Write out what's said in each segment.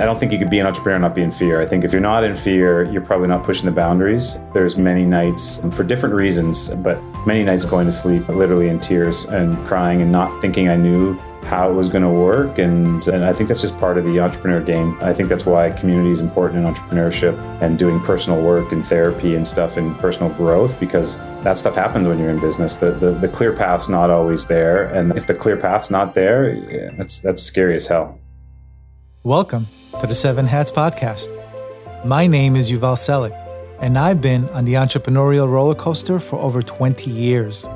I don't think you could be an entrepreneur and not be in fear. I think if you're not in fear, you're probably not pushing the boundaries. There's many nights for different reasons, but many nights going to sleep literally in tears and crying and not thinking I knew how it was going to work. And, and I think that's just part of the entrepreneur game. I think that's why community is important in entrepreneurship and doing personal work and therapy and stuff and personal growth because that stuff happens when you're in business. The, the, the clear path's not always there. And if the clear path's not there, that's, that's scary as hell. Welcome to the Seven Hats Podcast. My name is Yuval Selik, and I've been on the entrepreneurial roller coaster for over 20 years.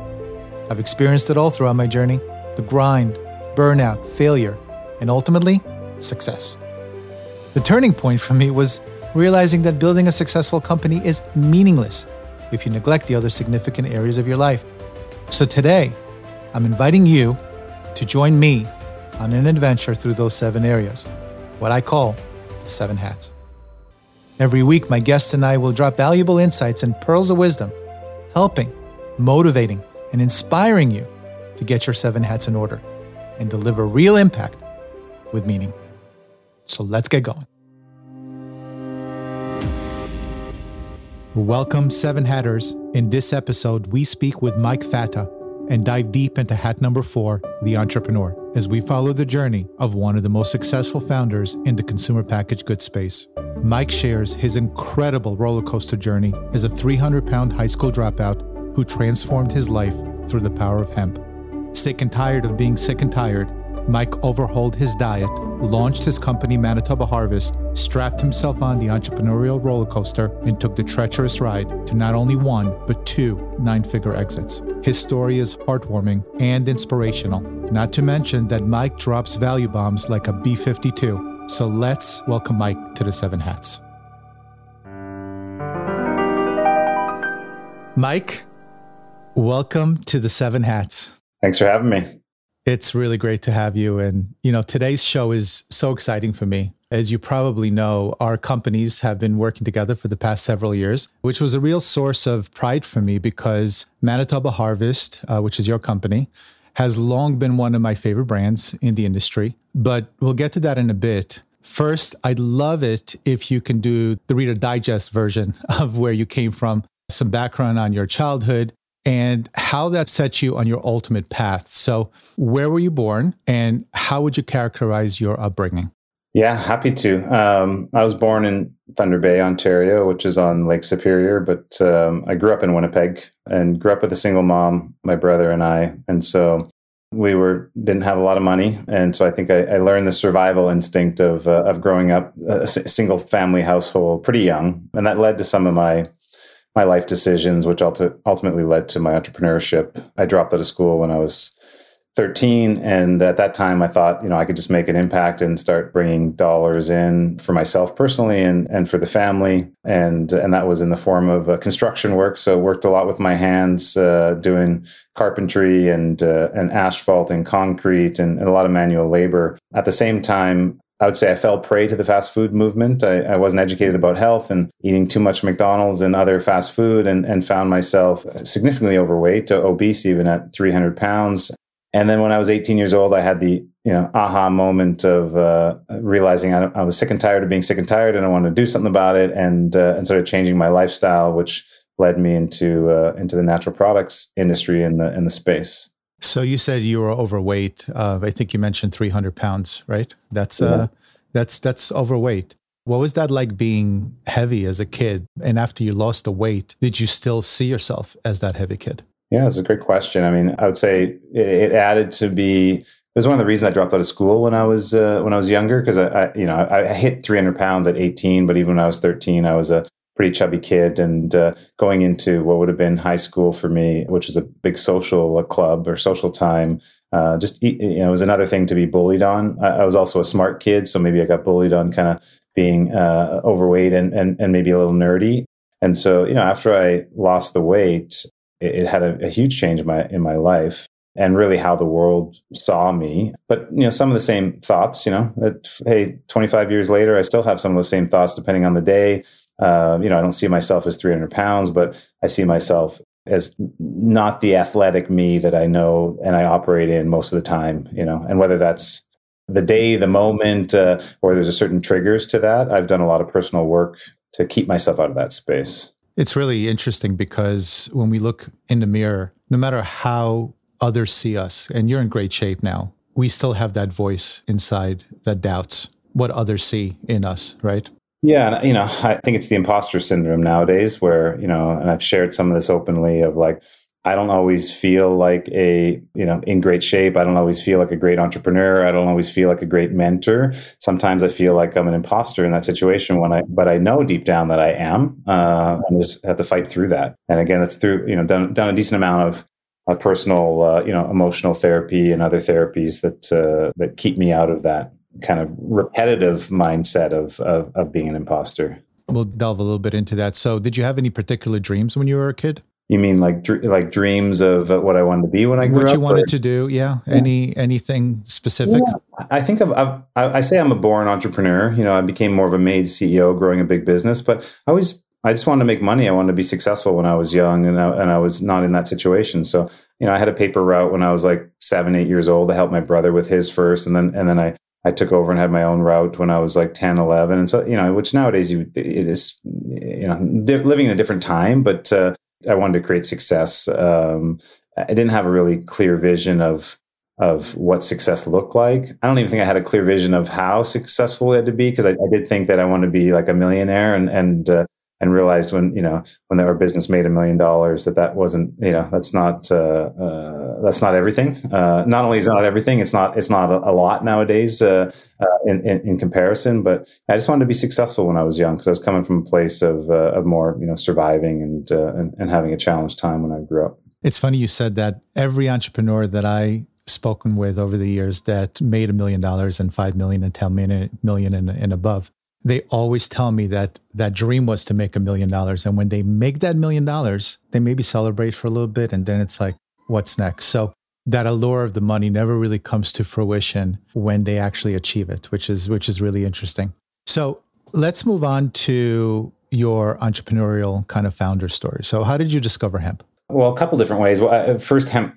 I've experienced it all throughout my journey the grind, burnout, failure, and ultimately, success. The turning point for me was realizing that building a successful company is meaningless if you neglect the other significant areas of your life. So today, I'm inviting you to join me on an adventure through those seven areas what I call Seven Hats. Every week, my guests and I will drop valuable insights and pearls of wisdom, helping, motivating, and inspiring you to get your seven hats in order and deliver real impact with meaning. So let's get going. Welcome, Seven Hatters. In this episode, we speak with Mike Fata and dive deep into hat number four, the entrepreneur, as we follow the journey of one of the most successful founders in the consumer packaged goods space. Mike shares his incredible roller coaster journey as a 300 pound high school dropout who transformed his life through the power of hemp. Sick and tired of being sick and tired, Mike overhauled his diet, launched his company Manitoba Harvest, strapped himself on the entrepreneurial roller coaster, and took the treacherous ride to not only one, but two nine figure exits. His story is heartwarming and inspirational, not to mention that Mike drops value bombs like a B 52. So let's welcome Mike to the Seven Hats. Mike, welcome to the Seven Hats. Thanks for having me. It's really great to have you. And, you know, today's show is so exciting for me. As you probably know, our companies have been working together for the past several years, which was a real source of pride for me because Manitoba Harvest, uh, which is your company, has long been one of my favorite brands in the industry. But we'll get to that in a bit. First, I'd love it if you can do the Reader Digest version of where you came from, some background on your childhood, and how that sets you on your ultimate path. So, where were you born and how would you characterize your upbringing? Yeah, happy to. Um, I was born in Thunder Bay, Ontario, which is on Lake Superior, but um, I grew up in Winnipeg and grew up with a single mom, my brother and I. And so we were didn't have a lot of money, and so I think I, I learned the survival instinct of uh, of growing up a single family household pretty young, and that led to some of my my life decisions, which ultimately led to my entrepreneurship. I dropped out of school when I was 13 and at that time i thought you know i could just make an impact and start bringing dollars in for myself personally and, and for the family. And and that was in the form of uh, construction work. So worked a lot with my hands uh, doing carpentry and uh, and asphalt and concrete and, and, a lot of manual labor. At the same time I would say I fell prey to the fast food movement. I, I, wasn't educated about health and eating too much McDonald's and other fast food and, and found myself significantly overweight, obese even at 300 pounds. And then when I was 18 years old, I had the you know aha moment of uh, realizing I, I, was sick and tired of being sick and tired, and I wanted to do something about it, and uh, and started changing my lifestyle, which led me into uh, into the natural products industry in the in the space. So you said you were overweight. Uh, I think you mentioned 300 pounds, right? That's uh, that's that's overweight. What was that like being heavy as a kid? And after you lost the weight, did you still see yourself as that heavy kid? Yeah, it's a great question. I mean, I would say it, it added to be. It was one of the reasons I dropped out of school when I was uh, when I was younger because I, I, you know I, I, hit 300 pounds at 18, but even when I was 13, I was a pretty chubby kid and uh, going into what would have been high school for me, which was a big social club or social time. Uh, just you know, it was another thing to be bullied on. I, I, was also a smart kid, so maybe I got bullied on kind of being uh, overweight and, and and maybe a little nerdy. And so, you know, after I lost the weight, it, it had a, a huge change in my in my life and really how the world saw me. But you know, some of the same thoughts. You know, that hey, 25 years later, I still have some of those same thoughts, depending on the day. Uh, you know, I don't see myself as 300 pounds, but I see myself as not the athletic me that I know and I operate in most of the time. You know, and whether that's the day, the moment, uh, or there's a certain triggers to that. I've done a lot of personal work to keep myself out of that space. It's really interesting because when we look in the mirror, no matter how others see us, and you're in great shape now, we still have that voice inside that doubts what others see in us, right? Yeah, you know, I think it's the imposter syndrome nowadays where, you know, and I've shared some of this openly of like I don't always feel like a, you know, in great shape. I don't always feel like a great entrepreneur. I don't always feel like a great mentor. Sometimes I feel like I'm an imposter in that situation when I, but I know deep down that I am, uh, and just have to fight through that. And again, that's through, you know, done, done a decent amount of personal, uh, you know, emotional therapy and other therapies that, uh, that keep me out of that kind of repetitive mindset of, of, of being an imposter. We'll delve a little bit into that. So, did you have any particular dreams when you were a kid? You mean like dr- like dreams of what I wanted to be when I grew what up? What you wanted or? to do? Yeah. yeah. Any anything specific? Yeah. I think I've, I've, i say I'm a born entrepreneur. You know, I became more of a made CEO, growing a big business. But I always I just wanted to make money. I wanted to be successful when I was young, and I, and I was not in that situation. So you know, I had a paper route when I was like seven, eight years old. I helped my brother with his first, and then and then I I took over and had my own route when I was like 10, 11. And so, you know, which nowadays you, it is, you know, di- living in a different time, but uh, I wanted to create success. Um, I didn't have a really clear vision of of what success looked like. I don't even think I had a clear vision of how successful it had to be because I, I, did think that I wanted to be like a millionaire and and uh, and realized when you know when our business made a million dollars that that wasn't you know that's not uh, uh, that's not everything. Uh, not only is not everything, it's not it's not a, a lot nowadays uh, uh, in, in, in comparison. But I just wanted to be successful when I was young because I was coming from a place of uh, of more you know surviving and, and and having a challenged time when I grew up. It's funny you said that. Every entrepreneur that I spoken with over the years that made a million dollars and five million and ten million, million and, and above they always tell me that that dream was to make a million dollars. And when they make that million dollars, they maybe celebrate for a little bit and then it's like, what's next? So that allure of the money never really comes to fruition when they actually achieve it, which is which is really interesting. So let's move on to your entrepreneurial kind of founder story. So how did you discover hemp? Well, a couple different ways. Well, first, hemp.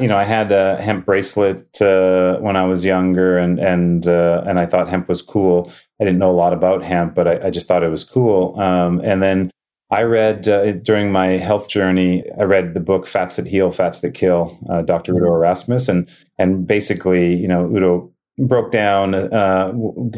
You know, I had a hemp bracelet uh, when I was younger, and and uh, and I thought hemp was cool. I didn't know a lot about hemp, but I, I just thought it was cool. Um, and then I read uh, during my health journey. I read the book "Fats That Heal, Fats That Kill," uh, Dr. Udo Erasmus, and and basically, you know, Udo broke down uh,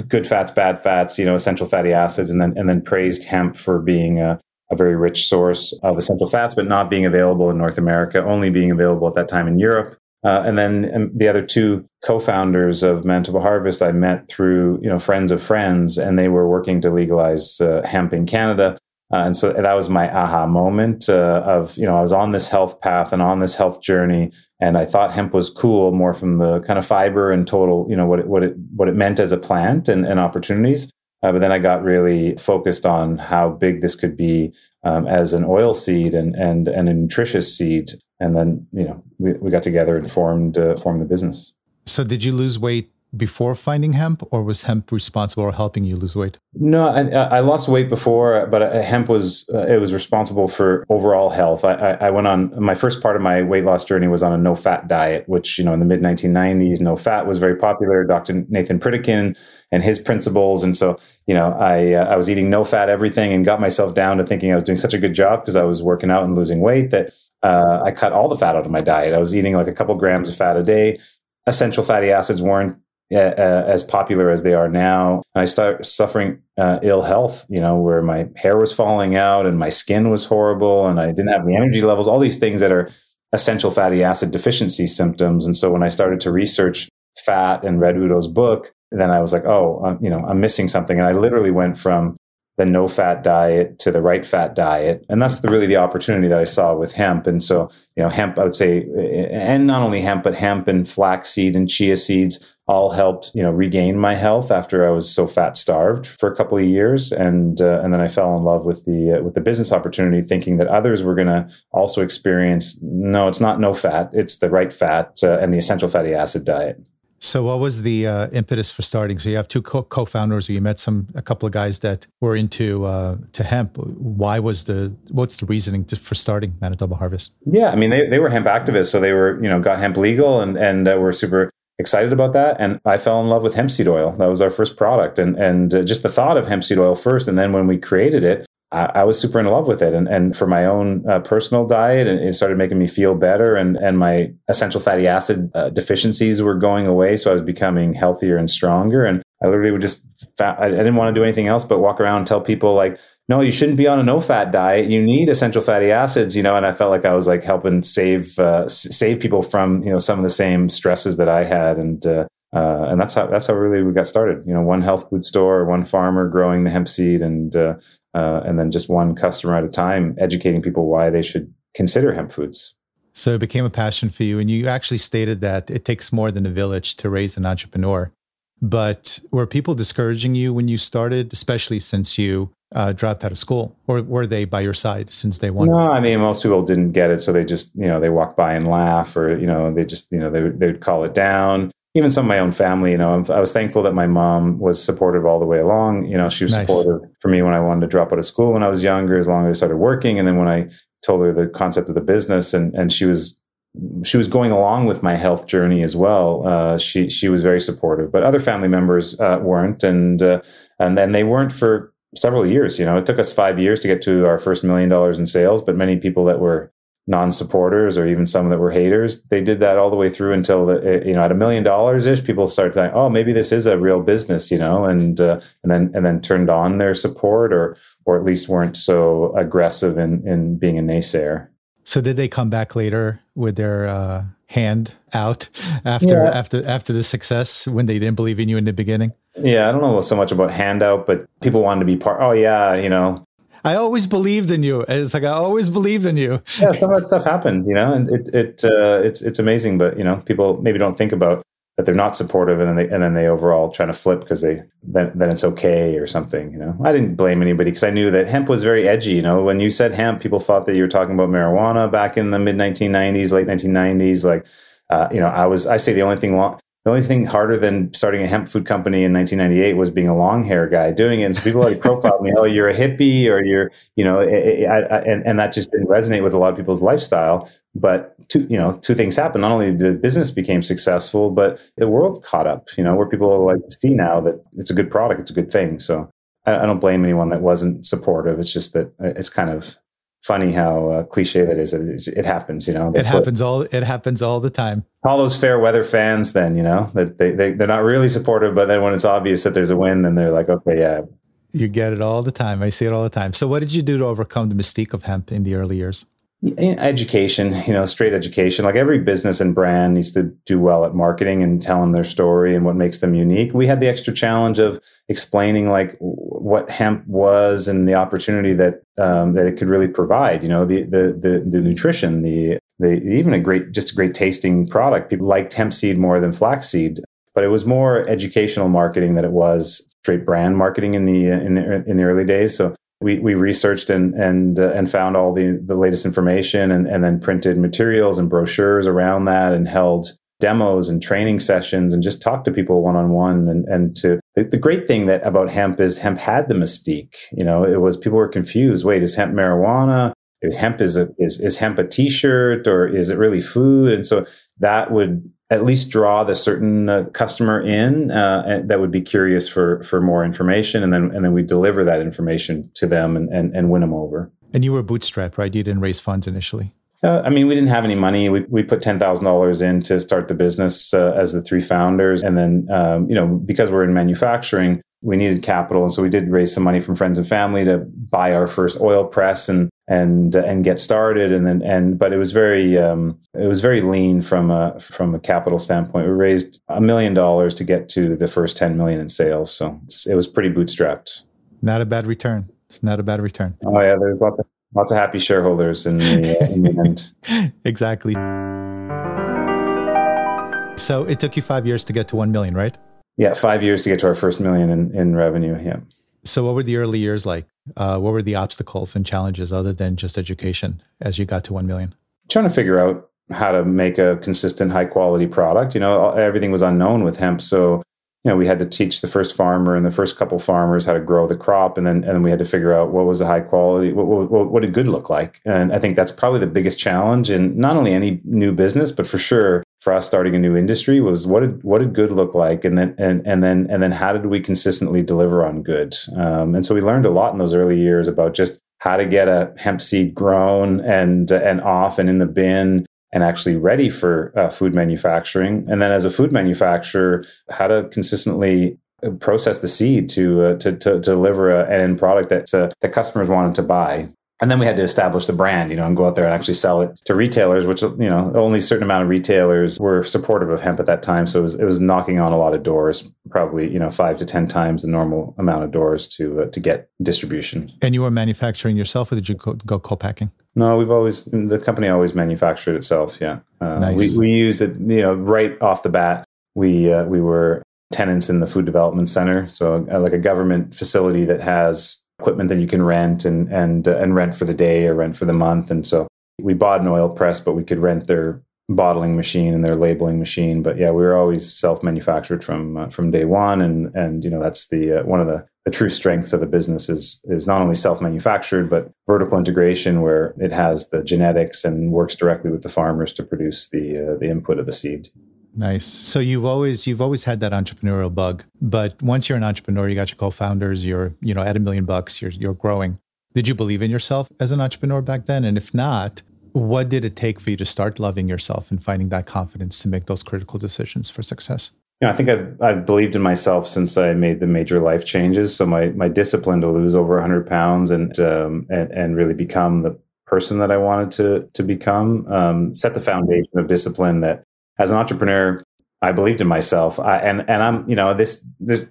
good fats, bad fats, you know, essential fatty acids, and then and then praised hemp for being a a very rich source of essential fats, but not being available in North America, only being available at that time in Europe. Uh, and then um, the other two co-founders of Manitoba Harvest, I met through you know friends of friends, and they were working to legalize uh, hemp in Canada. Uh, and so that was my aha moment uh, of you know I was on this health path and on this health journey, and I thought hemp was cool more from the kind of fiber and total you know what it what it what it meant as a plant and, and opportunities. Uh, but then I got really focused on how big this could be um, as an oil seed and, and, and a nutritious seed. And then, you know, we, we got together and formed, uh, formed the business. So did you lose weight before finding hemp, or was hemp responsible or helping you lose weight? No, I, I lost weight before, but uh, hemp was uh, it was responsible for overall health. I, I, I, went on my first part of my weight loss journey was on a no fat diet, which you know in the mid 1990s, no fat was very popular. Dr. Nathan Pritikin and his principles, and so you know I uh, I was eating no fat everything and got myself down to thinking I was doing such a good job because I was working out and losing weight that uh, I cut all the fat out of my diet. I was eating like a couple grams of fat a day. Essential fatty acids weren't uh, as popular as they are now. I started suffering uh, ill health, you know, where my hair was falling out and my skin was horrible and I didn't have the energy levels, all these things that are essential fatty acid deficiency symptoms. And so when I started to research fat and read Udo's book, then I was like, oh, I'm, you know, I'm missing something. And I literally went from the no fat diet to the right fat diet. And that's the, really the opportunity that I saw with hemp. And so, you know, hemp, I would say, and not only hemp, but hemp and flaxseed and chia seeds all helped, you know, regain my health after I was so fat starved for a couple of years. And, uh, and then I fell in love with the, uh, with the business opportunity, thinking that others were going to also experience, no, it's not no fat, it's the right fat uh, and the essential fatty acid diet. So, what was the uh, impetus for starting? So, you have two co- founders or you met some a couple of guys that were into uh, to hemp. Why was the what's the reasoning to, for starting Manitoba Harvest? Yeah, I mean they, they were hemp activists, so they were you know got hemp legal and and uh, were super excited about that. And I fell in love with hemp seed oil. That was our first product. And, and uh, just the thought of hemp seed oil first. And then when we created it, I, was super in love with it. And, and for my own uh, personal diet, it started making me feel better. And, and my essential fatty acid uh, deficiencies were going away. So I was becoming healthier and stronger. And I literally would just, I didn't want to do anything else but walk around and tell people like, no, you shouldn't be on a no fat diet. You need essential fatty acids, you know. And I felt like I was like helping save uh, save people from you know some of the same stresses that I had, and uh, uh, and that's how that's how really we got started. You know, one health food store, one farmer growing the hemp seed, and uh, and then just one customer at a time, educating people why they should consider hemp foods. So it became a passion for you, and you actually stated that it takes more than a village to raise an entrepreneur. But were people discouraging you when you started, especially since you uh, dropped out of school, or were they by your side since they won? No, I mean most people didn't get it, so they just you know they walk by and laugh, or you know they just you know they they would call it down. Even some of my own family, you know, I was thankful that my mom was supportive all the way along. You know, she was nice. supportive for me when I wanted to drop out of school when I was younger, as long as I started working, and then when I told her the concept of the business, and and she was she was going along with my health journey as well. Uh, she she was very supportive, but other family members uh, weren't, and uh, and then they weren't for several years. You know, it took us five years to get to our first million dollars in sales, but many people that were non-supporters or even some that were haters, they did that all the way through until the you know at a million dollars ish, people started thinking, oh, maybe this is a real business, you know, and uh, and then and then turned on their support or or at least weren't so aggressive in in being a naysayer. So did they come back later with their uh, hand out after yeah. after after the success when they didn't believe in you in the beginning? Yeah, I don't know so much about handout, but people wanted to be part. Oh yeah, you know. I always believed in you. It's like I always believed in you. yeah, some of that stuff happened, you know, and it it uh, it's it's amazing. But you know, people maybe don't think about that they're not supportive and then they and then they overall trying to flip because they then then it's okay or something you know i didn't blame anybody because i knew that hemp was very edgy you know when you said hemp people thought that you were talking about marijuana back in the mid 1990s late 1990s like uh, you know i was i say the only thing the only thing harder than starting a hemp food company in 1998 was being a long hair guy doing it. And so people like profiled me, oh, you're a hippie or you're, you know, eh, eh, eh, I, I, and, and that just didn't resonate with a lot of people's lifestyle. But two, you know, two things happened. Not only the business became successful, but the world caught up, you know, where people like to see now that it's a good product, it's a good thing. So I, I don't blame anyone that wasn't supportive. It's just that uh, it's kind of funny how uh, cliche that is. It, it happens, you know. It happens all. It happens all the time. All those fair weather fans, then you know that they, they they're not really supportive, but then when it's obvious that there's a win, then they're like, okay, yeah. You get it all the time. I see it all the time. So, what did you do to overcome the mystique of hemp in the early years? Education you know straight education like every business and brand needs to do well at marketing and telling their story and what makes them unique. We had the extra challenge of explaining like what hemp was and the opportunity that um, that it could really provide you know the the the, the nutrition the, the even a great just a great tasting product. People liked hemp seed more than flaxseed but it was more educational marketing than it was straight brand marketing in the in the in the early days. So we, we researched and and uh, and found all the the latest information and, and then printed materials and brochures around that and held demos and training sessions and just talked to people one on one and and to the, great thing that about hemp is hemp had the mystique you know it was people were confused wait is hemp marijuana? Hemp is a, is is hemp a t-shirt or is it really food? And so that would at least draw the certain uh, customer in uh, that would be curious for for more information, and then and then we deliver that information to them and, and, and win them over. And you were bootstrapped, right? You didn't raise funds initially. Uh, I mean, we didn't have any money. We, we put ten thousand dollars in to start the business uh, as the three founders, and then um, you know because we're in manufacturing, we needed capital, and so we did raise some money from friends and family to buy our first oil press and and and get started. And then and but it was very um, it was very lean from a from a capital standpoint. We raised a million dollars to get to the first ten million in sales, so it was pretty bootstrapped. Not a bad return. It's not a bad return. Oh yeah, there's lots of, lots of happy shareholders in the, in the end. exactly. So it took you five years to get to one million, right? Yeah, five years to get to our first million in, in revenue. Yeah. So, what were the early years like? Uh, what were the obstacles and challenges other than just education as you got to 1 million? Trying to figure out how to make a consistent, high quality product. You know, everything was unknown with hemp. So, you know, we had to teach the first farmer and the first couple farmers how to grow the crop. And then, and then we had to figure out what was the high quality, what, what, what did good look like? And I think that's probably the biggest challenge in not only any new business, but for sure for us starting a new industry was what did what did good look like, and then and and then and then how did we consistently deliver on good? Um, and so we learned a lot in those early years about just how to get a hemp seed grown and and off and in the bin and actually ready for uh, food manufacturing. And then as a food manufacturer, how to consistently process the seed to uh, to, to, deliver a, an end product that uh, that customers wanted to buy. And then we had to establish the brand, you know, and go out there and actually sell it to retailers, which you know only a certain amount of retailers were supportive of hemp at that time. So it was, it was knocking on a lot of doors, probably you know five to ten times the normal amount of doors to uh, to get distribution. And you were manufacturing yourself, or did you go, go co-packing? No, we've always the company always manufactured itself. Yeah, uh, nice. we we used it, you know, right off the bat. We uh, we were tenants in the food development center, so uh, like a government facility that has equipment that you can rent and and uh, and rent for the day or rent for the month. And so we bought an oil press, but we could rent their bottling machine and their labeling machine. But yeah, we were always self manufactured from uh, from day one, and and you know that's the uh, one of the the true strengths of the business is is not only self manufactured but vertical integration, where it has the genetics and works directly with the farmers to produce the uh, the input of the seed. Nice. So you've always you've always had that entrepreneurial bug, but once you're an entrepreneur, you got your co-founders, you're you know at a million bucks, you're you're growing. Did you believe in yourself as an entrepreneur back then? And if not, what did it take for you to start loving yourself and finding that confidence to make those critical decisions for success? You know, I think I've, I've believed in myself since I made the major life changes. So my my discipline to lose over 100 pounds and um, and, and really become the person that I wanted to to become um, set the foundation of discipline that as an entrepreneur, I believed in myself. I, and and I'm you know this this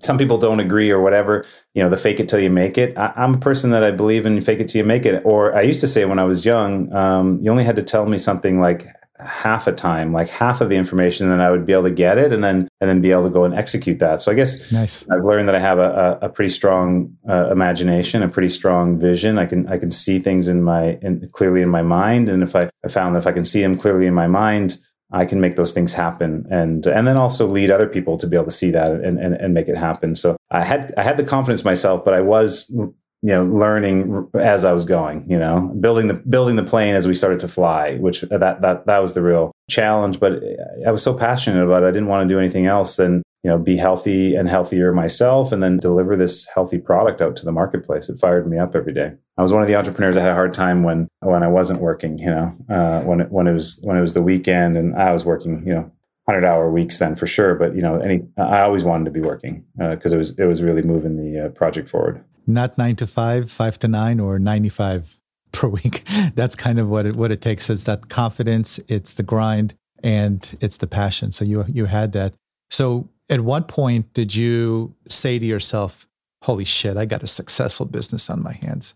some people don't agree or whatever. You know, the fake it till you make it. I, am a person that I believe in fake it till you make it. Or I used to say when I was young, um, you only had to tell me something like half a time, like half of the information, then I would be able to get it, and then and then be able to go and execute that. So I guess nice. I've learned that I have a, a, a pretty strong uh, imagination, a pretty strong vision. I can I can see things in my in, clearly in my mind, and if I, I found that if I can see them clearly in my mind, I can make those things happen and and then also lead other people to be able to see that and, and, and make it happen. So I had I had the confidence myself, but I was you know learning as I was going, you know, building the building the plane as we started to fly, which that that that was the real challenge. But I was so passionate about it, I didn't want to do anything else than you know be healthy and healthier myself and then deliver this healthy product out to the marketplace it fired me up every day i was one of the entrepreneurs that had a hard time when when i wasn't working you know uh, when it when it was when it was the weekend and i was working you know 100 hour weeks then for sure but you know any i always wanted to be working because uh, it was it was really moving the uh, project forward. Not 9 to 5 5 to 9 or 95 per week. That's kind of what it what it takes. It's that confidence it's the grind and it's the passion. So you you had that. So at what point did you say to yourself, holy shit, I got a successful business on my hands?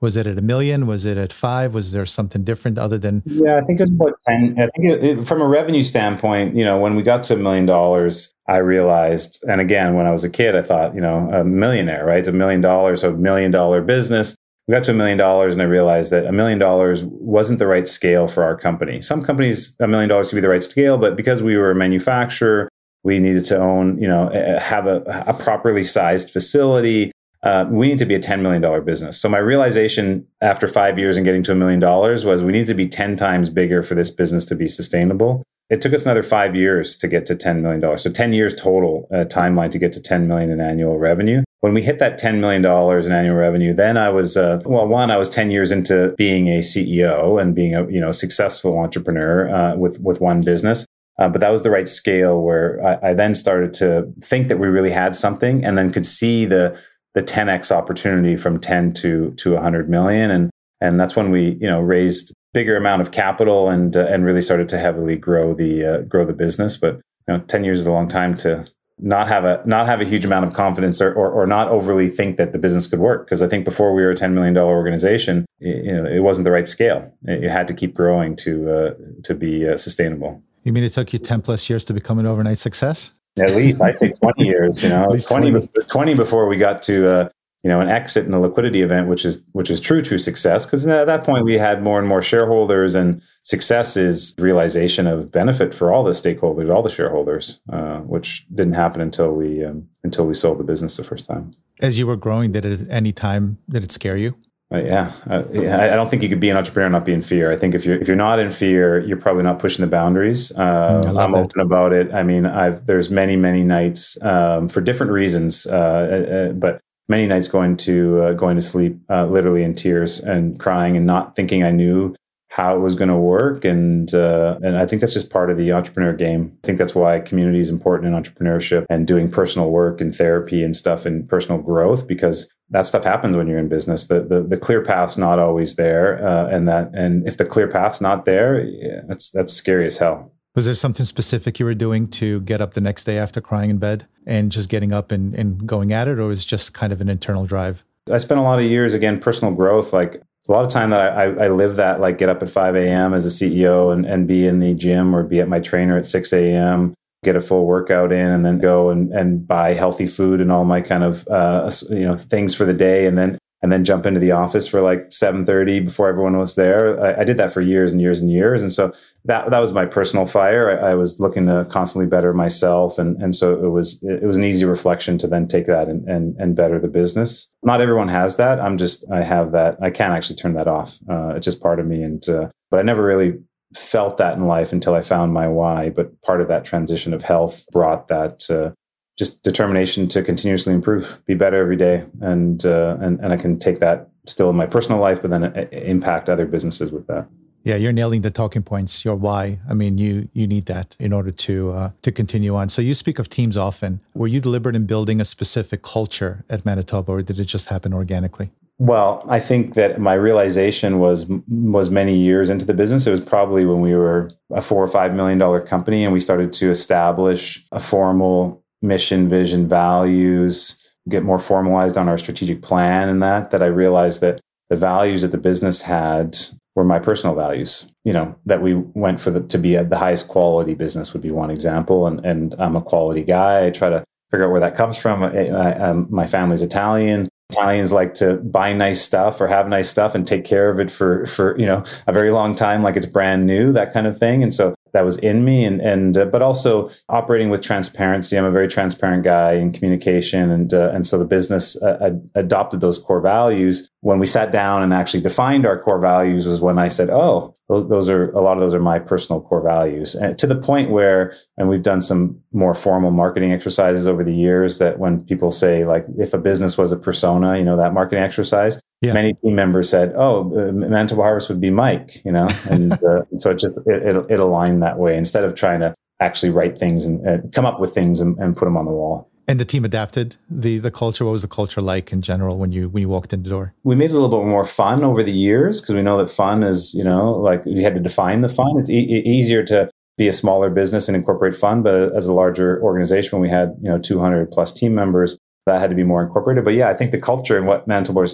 Was it at a million? Was it at five? Was there something different other than? Yeah, I think it was about 10. I think it, it, from a revenue standpoint, you know, when we got to a million dollars, I realized, and again, when I was a kid, I thought, you know, a millionaire, right? It's a million dollars, a million dollar business. We got to a million dollars, and I realized that a million dollars wasn't the right scale for our company. Some companies, a million dollars could be the right scale, but because we were a manufacturer, we needed to own, you know, have a, a properly sized facility. Uh, we need to be a $10 million business. So my realization after five years and getting to a million dollars was we need to be 10 times bigger for this business to be sustainable. It took us another five years to get to $10 million. So 10 years total uh, timeline to get to 10 million in annual revenue. When we hit that $10 million in annual revenue, then I was, uh, well, one, I was 10 years into being a CEO and being a, you know, successful entrepreneur uh, with, with one business. Uh, but that was the right scale where I, I, then started to think that we really had something and then could see the the 10x opportunity from 10 to to 100 million and and that's when we you know raised bigger amount of capital and uh, and really started to heavily grow the uh, grow the business but you know 10 years is a long time to not have a not have a huge amount of confidence or, or, or not overly think that the business could work because I think before we were a ten million dollar organization, you know, it wasn't the right scale. You had to keep growing to uh, to be uh, sustainable. You mean it took you 10 plus years to become an overnight success? At least I'd say 20 years, you know, 20, 20. 20 before we got to, uh, you know, an exit and a liquidity event, which is, which is true, true success. Cause at that point we had more and more shareholders and success is realization of benefit for all the stakeholders, all the shareholders, uh, which didn't happen until we, um, until we sold the business the first time. As you were growing, did it at any time, did it scare you? Uh, yeah, uh, I don't think you could be an entrepreneur and not be in fear. I think if you're if you're not in fear, you're probably not pushing the boundaries. Uh, I'm that. open about it. I mean, I've there's many many nights um, for different reasons, uh, uh, uh but many nights going to going to sleep literally in tears and crying and not thinking I knew how it was going to work and uh, and I think that's just part of the entrepreneur game. I think that's why community is important in entrepreneurship and doing personal work and therapy and stuff and personal growth because that stuff happens when you're in business. The the, the clear path's not always there, uh, and that and if the clear path's not there, yeah, that's that's scary as hell. Was there something specific you were doing to get up the next day after crying in bed and just getting up and, and going at it, or was it just kind of an internal drive? I spent a lot of years again personal growth. Like a lot of time that I, I live that like get up at 5 a.m. as a CEO and, and be in the gym or be at my trainer at 6 a.m., get a full workout in and then go and, and buy healthy food and all my kind of, uh, you know, things for the day. And then and then jump into the office for like 7.30 before everyone was there. I, I, did that for years and years and years. And so that that was my personal fire. I, I, was looking to constantly better myself. And and so it was it was an easy reflection to then take that and and, and better the business. Not everyone has that. I'm just i have that. I can't actually turn that off. Uh, it's just part of me. And uh, but i never really felt that in life until i found my why but part of that transition of health brought that uh, just determination to continuously improve, be better every day, and uh, and and I can take that still in my personal life, but then uh, impact other businesses with that. Yeah, you're nailing the talking points. Your why. I mean, you you need that in order to uh, to continue on. So you speak of teams often. Were you deliberate in building a specific culture at Manitoba, or did it just happen organically? Well, I think that my realization was was many years into the business. It was probably when we were a four or five million dollar company, and we started to establish a formal mission, vision, values, get more formalized on our strategic plan and that, that I realized that the values that the business had were my personal values. You know, that we went for the, to be the highest quality business would be one example. And, and I'm a quality guy. I try to figure out where that comes from. I, I, um, my family's Italian. Italians like to buy nice stuff or have nice stuff and take care of it for for you know a very long time, like it's brand new, that kind of thing. And so that was in me. And and uh, but also operating with transparency. I'm a very transparent guy in communication. And uh, and so the business uh, ad- adopted those core values. When we sat down and actually defined our core values was when i said oh those, those are a lot of those are my personal core values. And to the point where and we've done some more formal marketing exercises over the years that when people say like if a business was a persona you know that marketing exercise yeah. many team members said, "Oh, uh, Manitoba Harvest would be Mike," you know, and, uh, and so it just it, it, it, aligned that way instead of trying to actually write things and uh, come up with things and, and, put them on the wall. And the team adapted the the culture. What was the culture like in general when you when you walked in the door? We made it a little bit more fun over the years because we know that fun is you know like you had to define the fun. It's e- easier to be a smaller business and incorporate fun, but as a larger organization, when we had you know 200 plus team members, that had to be more incorporated. But yeah, I think the culture and what Manitoba,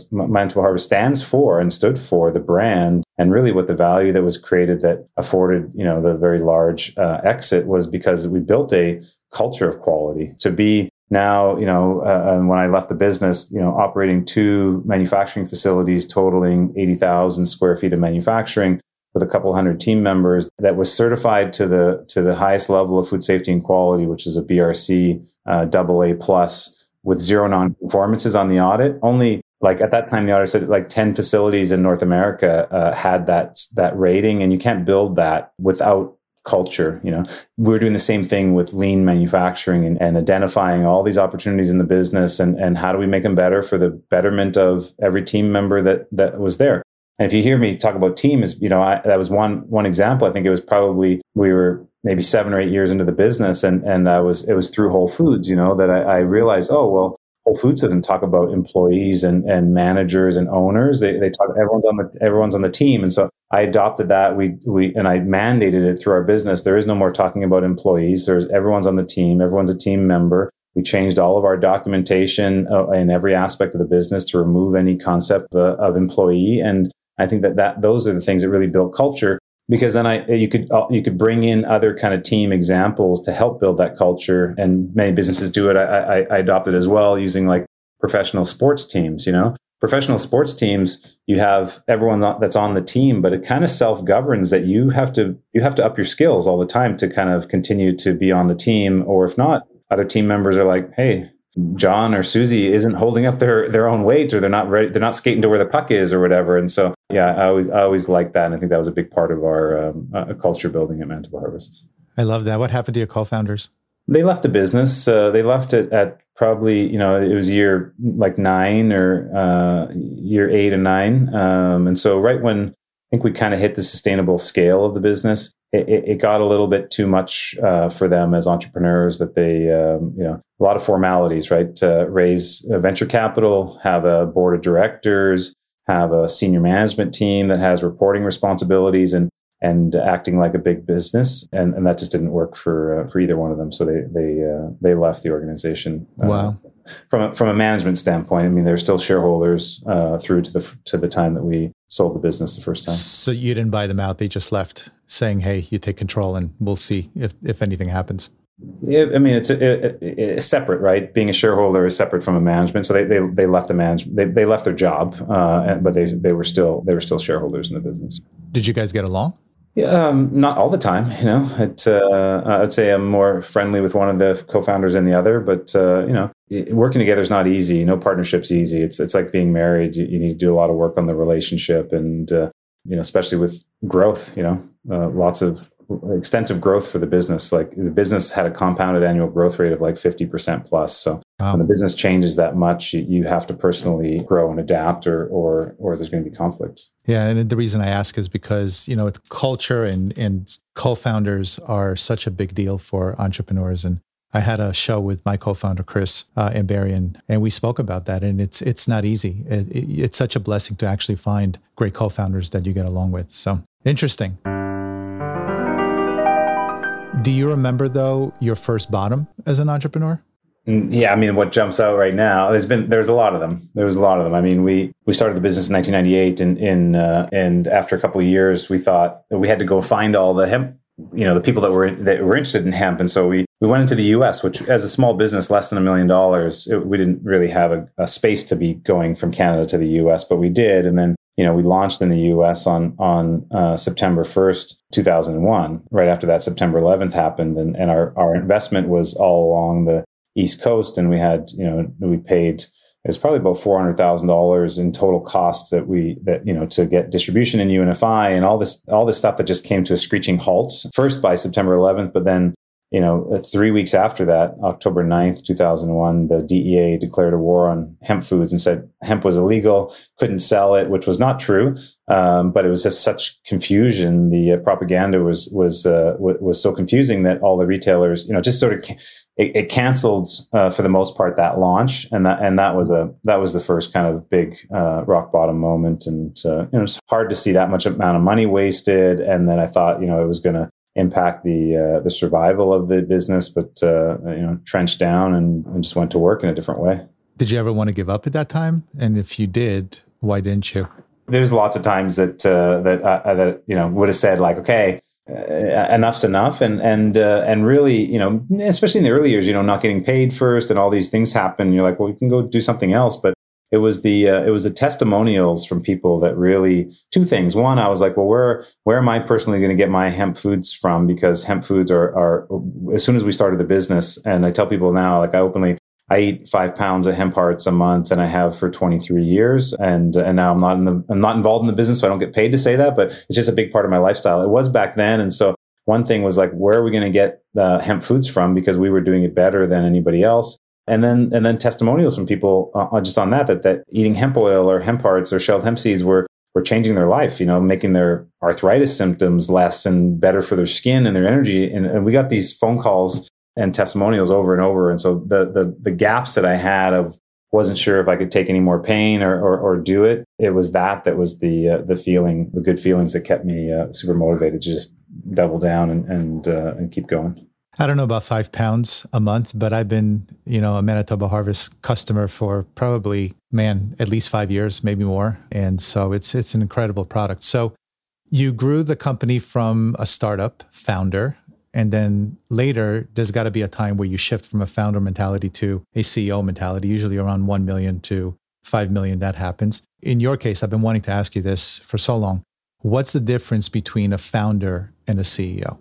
Harvest stands for and stood for, the brand, and really what the value that was created that afforded, you know, the very large uh, exit was because we built a culture of quality to be now, you know, uh, when I left the business, you know, operating two manufacturing facilities totaling 80,000 square feet of manufacturing with a couple hundred team members that was certified to the to the highest level of food safety and quality, which is a BRC uh, double A plus with zero non-conformances on the audit. Only like at that time, the audit said like 10 facilities in North America uh, had that, that rating and you can't build that without culture. You know, we're doing the same thing with lean manufacturing and, and identifying all these opportunities in the business and, and how do we make them better for the betterment of every team member that, that was there. And if you hear me talk about teams, you know, I, that was one one example. I think it was probably we were maybe seven or eight years into the business, and and I was it was through Whole Foods, you know, that I, I realized, oh well, Whole Foods doesn't talk about employees and, and managers and owners. They, they talk everyone's on the everyone's on the team, and so I adopted that. We we and I mandated it through our business. There is no more talking about employees. There's everyone's on the team. Everyone's a team member. We changed all of our documentation uh, in every aspect of the business to remove any concept uh, of employee. And I think that, that those are the things that really build culture because then I you could uh, you could bring in other kind of team examples to help build that culture, and many businesses do it. I, I, I adopted as well using like professional sports teams. You know, professional sports teams, you have everyone that's on the team, but it kind of self governs that you have to you have to up your skills all the time to kind of continue to be on the team, or if not, other team members are like, hey, John or Susie isn't holding up their their own weight or they're not ready they're not skating to where the puck is or whatever and so yeah I always I always liked that and I think that was a big part of our um, uh, culture building at Manitoba Harvest. I love that. What happened to your co-founders? They left the business. Uh, they left it at probably you know it was year like nine or uh, year eight and nine, um, and so right when I think we kind of hit the sustainable scale of the business, it, it got a little bit too much uh, for them as entrepreneurs. That they um, you know a lot of formalities, right? To raise venture capital, have a board of directors, have a senior management team that has reporting responsibilities, and and acting like a big business, and, and that just didn't work for uh, for either one of them. So they they uh, they left the organization. Uh, wow. From a, from a management standpoint, I mean, they're still shareholders uh, through to the to the time that we sold the business the first time. So you didn't buy them out; they just left, saying, "Hey, you take control, and we'll see if if anything happens." Yeah, I mean, it's, it, it, it's separate, right? Being a shareholder is separate from a management. So they, they, they left the management, they, they left their job, uh, but they, they were still, they were still shareholders in the business. Did you guys get along? Yeah, um, not all the time. You know, it, uh, I'd say I'm more friendly with one of the co-founders than the other. But uh, you know, working together is not easy. No partnership's easy. It's it's like being married. You, you need to do a lot of work on the relationship, and uh, you know, especially with growth. You know, uh, lots of extensive growth for the business. Like the business had a compounded annual growth rate of like 50% plus. So wow. when the business changes that much, you, you, have to personally grow and adapt or, or, or there's going to be conflict. Yeah. And the reason I ask is because, you know, it's culture and, and co-founders are such a big deal for entrepreneurs. And I had a show with my co-founder Chris uh, Ambarian, and we spoke about that. And it's it's not easy. It, it, it's such a blessing to actually find great co-founders that you get along with. So interesting. Do you remember though your first bottom as an entrepreneur? Mm, yeah, I mean, what jumps out right now? There's been there's a lot of them. There was a lot of them. I mean, we we started the business in 1998, and in uh, and after a couple of years, we thought we had to go find all the hemp, you know, the people that were that were interested in hemp, and so we we went into the U.S., which as a small business, less than a million dollars, we didn't really have a, a space to be going from Canada to the U.S., but we did, and then you know, we launched in the U.S. on on uh, September 1st, 2001. Right after that, September 11th happened, and, and our our investment was all along the East Coast, and we had, you know, we paid it was probably about four hundred thousand dollars in total costs that we that you know to get distribution in UNFI and all this all this stuff that just came to a screeching halt first by September 11th, but then you know, uh, three weeks after that, October 9th, 2001, the DEA declared a war on hemp foods and said hemp was illegal, couldn't sell it, which was not true. Um, but it was just such confusion. The uh, propaganda was was uh, w- was so confusing that all the retailers, you know, just sort of it, it canceled uh, for the most part that launch, and that and that was a that was the first kind of big uh, rock bottom moment. And uh, you know, it's hard to see that much amount of money wasted. And then I thought, you know, it was going to impact the uh, the survival of the business, but uh, you know, trenched down and, and, just went to work in a different way. Did you ever want to give up at that time? And if you did, why didn't you? There's lots of times that uh, that uh, that you know would have said like, okay, uh, enough's enough, and and uh, and really, you know, especially in the early years, you know, not getting paid first, and all these things happen. You're like, well, we can go do something else, but it was the uh, it was the testimonials from people that really two things one i was like well where where am i personally going to get my hemp foods from because hemp foods are are as soon as we started the business and i tell people now like i openly I eat five pounds of hemp hearts a month, and I have for 23 years. And and now I'm not in the I'm not involved in the business, so I don't get paid to say that. But it's just a big part of my lifestyle. It was back then, and so one thing was like, where are we going to get the hemp foods from? Because we were doing it better than anybody else and then and then testimonials from people uh, just on that that that eating hemp oil or hemp hearts or shelled hemp seeds were were changing their life you know making their arthritis symptoms less and better for their skin and their energy. And, and we got these phone calls and testimonials over and over. And so the the the gaps that i had of wasn't sure if i could take any more pain or or, or do it it was that that was the uh, the feeling the good feelings that kept me uh, super motivated to just double down and and uh, and keep going I don't know about five pounds a month, but I've been, you know, a Manitoba Harvest customer for probably, man, at least five years, maybe more. And so it's it's an incredible product. So you grew the company from a startup founder, and then later there's got to be a time where you shift from a founder mentality to a CEO mentality. Usually around one million to five million, that happens. In your case, I've been wanting to ask you this for so long. What's the difference between a founder and a CEO?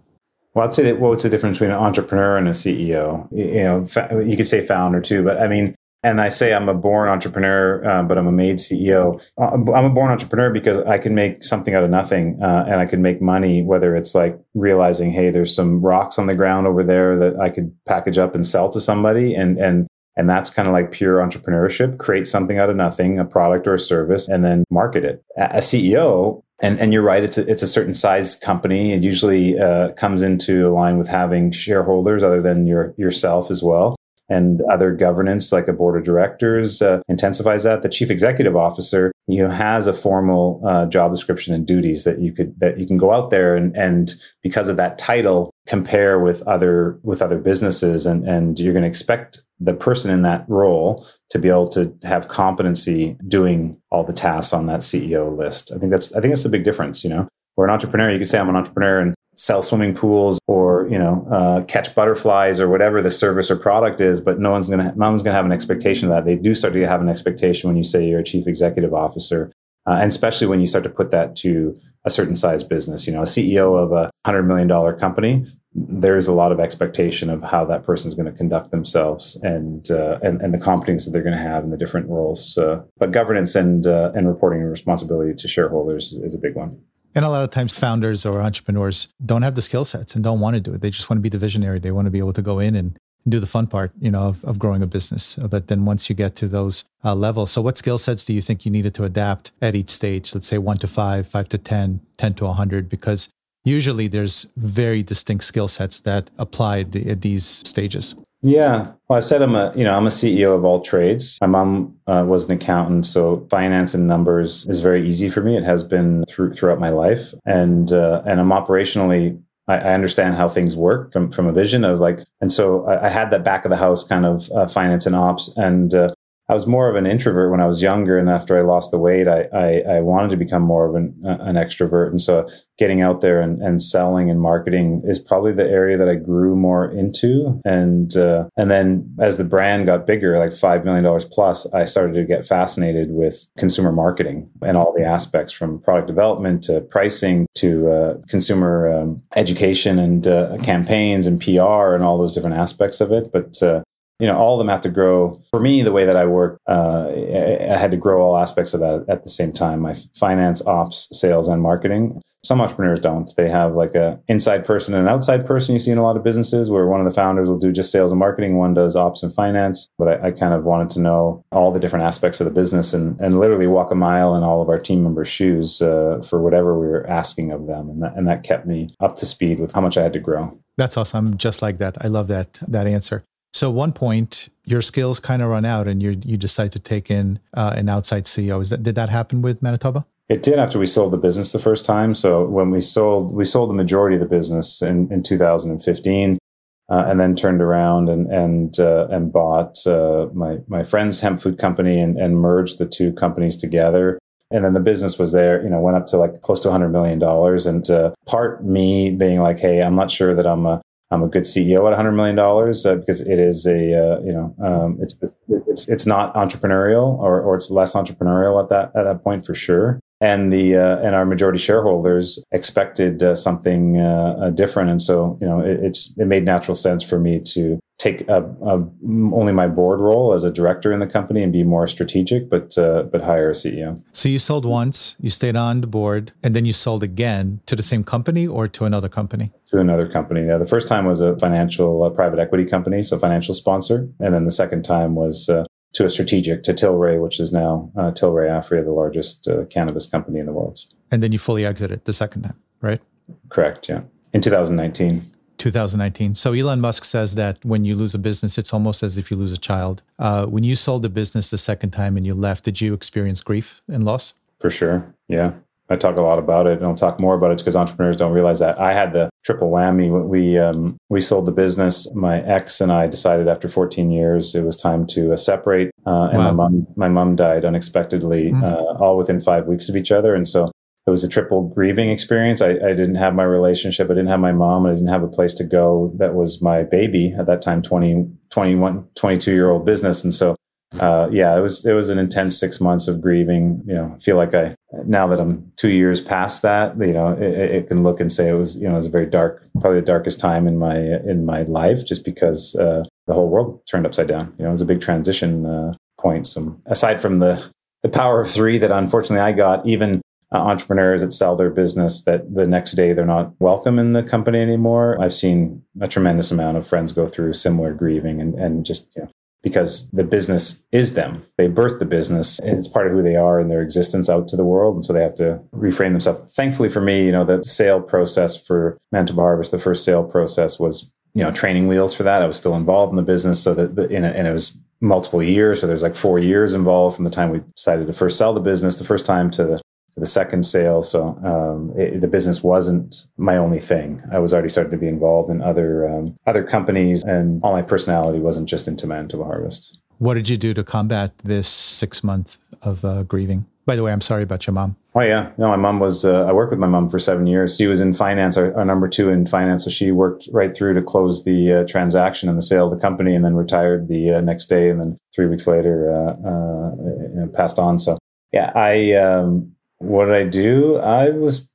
Well, I'd say that what's the difference between an entrepreneur and a CEO? You know, you could say founder too, but I mean, and I say I'm a born entrepreneur, uh, but I'm a made CEO. Uh, I'm a born entrepreneur because I can make something out of nothing, uh, and I can make money. Whether it's like realizing, hey, there's some rocks on the ground over there that I could package up and sell to somebody, and and and that's kind of like pure entrepreneurship. Create something out of nothing, a product or a service, and then market it. A CEO, and and you're right, it's a, it's a certain size company. It usually uh, comes into line with having shareholders other than your yourself as well and other governance like a board of directors uh, intensifies that. The chief executive officer you know has a formal uh, job description and duties that you could that you can go out there and and because of that title compare with other with other businesses and and you're going to expect the person in that role to be able to have competency doing all the tasks on that CEO list. I think that's i think that's the big difference you know or an entrepreneur you can say i'm an entrepreneur and sell swimming pools or you know uh, catch butterflies or whatever the service or product is but no one's gonna no one's gonna have an expectation of that they do start to have an expectation when you say you're a chief executive officer uh, and especially when you start to put that to a certain size business you know a ceo of a hundred million dollar company there's a lot of expectation of how that person is going to conduct themselves and, uh, and and the competence that they're going to have in the different roles. But governance and uh, and reporting and responsibility to shareholders is a big one. And a lot of times, founders or entrepreneurs don't have the skill sets and don't want to do it. They just want to be the visionary. They want to be able to go in and do the fun part, you know, of, of growing a business. But then once you get to those uh, levels, so what skill sets do you think you needed to adapt at each stage? Let's say one to five, five to 10, 10 to 100, because usually there's very distinct skill sets that apply the, at these stages. Yeah. Well, I said I'm a, you know, I'm a CEO of all trades. My mom uh, was an accountant, so finance and numbers is very easy for me. It has been through, throughout my life, and uh, and I'm operationally. I, I, understand how things work from, from a vision of like, and so I, I had that back of the house kind of uh, finance and ops, and uh, I was more of an introvert when I was younger, and after I lost the weight, I I, I wanted to become more of an, uh, an extrovert. And so, getting out there and, and selling and marketing is probably the area that I grew more into. And uh, and then as the brand got bigger, like five million dollars plus, I started to get fascinated with consumer marketing and all the aspects from product development to pricing to uh, consumer um, education and uh, campaigns and PR and all those different aspects of it. But uh, you know all of them have to grow. For me the way that i work uh, i had to grow all aspects of that at the same time. My finance ops sales and marketing. Some entrepreneurs don't. They have like a inside person and an outside person. You see in a lot of businesses where one of the founders will do just sales and marketing one does ops and finance. But i, I kind of wanted to know all the different aspects of the business and, and literally walk a mile in all of our team members shoes uh, for whatever we were asking of them. And that, and that kept me up to speed with how much i had to grow. That's awesome. Just like that. I love that that answer so one point, your skills kind of run out, and you you decide to take in uh, an outside CEO. Is that did that happen with Manitoba? It did after we sold the business the first time. So when we sold, we sold the majority of the business in, in 2015, uh, and then turned around and and uh, and bought uh, my my friend's hemp food company and, and merged the two companies together. And then the business was there, you know, went up to like close to 100 million dollars. And uh, part me being like, hey, I'm not sure that I'm a I'm a good CEO at 100 million dollars uh, because it is a uh, you know um, it's it's it's not entrepreneurial or or it's less entrepreneurial at that at that point for sure. And the uh, and our majority shareholders expected uh, something uh, uh, different, and so you know it, it just it made natural sense for me to take a, a, only my board role as a director in the company and be more strategic, but uh, but hire a CEO. So you sold once, you stayed on the board, and then you sold again to the same company or to another company? To another company. Yeah, the first time was a financial uh, private equity company, so financial sponsor, and then the second time was. To a strategic, to Tilray, which is now uh, Tilray Aphria, the largest uh, cannabis company in the world. And then you fully exited the second time, right? Correct, yeah. In 2019. 2019. So Elon Musk says that when you lose a business, it's almost as if you lose a child. Uh, when you sold the business the second time and you left, did you experience grief and loss? For sure. Yeah. I talk a lot about it, and I'll talk more about it because entrepreneurs don't realize that I had the triple whammy. We um, we sold the business. My ex and I decided after 14 years it was time to uh, separate, uh, and wow. my mom my mom died unexpectedly, mm-hmm. uh, all within five weeks of each other. And so it was a triple grieving experience. I, I, didn't have my relationship. I didn't have my mom. I didn't have a place to go. That was my baby at that time, 20, 21, 22 year old business. And so uh, yeah, it was it was an intense six months of grieving. You know, I feel like I now that I'm two years past that, you know, it, it, can look and say it was you know it was a very dark, probably the darkest time in my in my life, just because uh, the whole world turned upside down. You know, it was a big transition uh, point. So aside from the the power of three that unfortunately I got, even uh, entrepreneurs that sell their business that the next day they're not welcome in the company anymore. I've seen a tremendous amount of friends go through similar grieving and, and just you know, because the business is them. They birthed the business. And it's part of who they are and their existence out to the world. And so they have to reframe themselves. Thankfully for me, you know, the sale process for Manitoba Harvest, the first sale process was, you know, training wheels for that. I was still involved in the business. So that, the, and it was multiple years. So there's like four years involved from the time we decided to first sell the business, the first time to the second sale. So um, it, the business wasn't my only thing. I was already starting to be involved in other um, other companies, and all my personality wasn't just into Manitoba Harvest. What did you do to combat this six month of uh, grieving? By the way, I'm sorry about your mom. Oh yeah, no, my mom was. Uh, I worked with my mom for seven years. She was in finance, our, our, number two in finance. So she worked right through to close the uh, transaction and the sale of the company, and then retired the uh, next day. And then three weeks later, uh, uh, passed on. So yeah, I um, what did I do? I was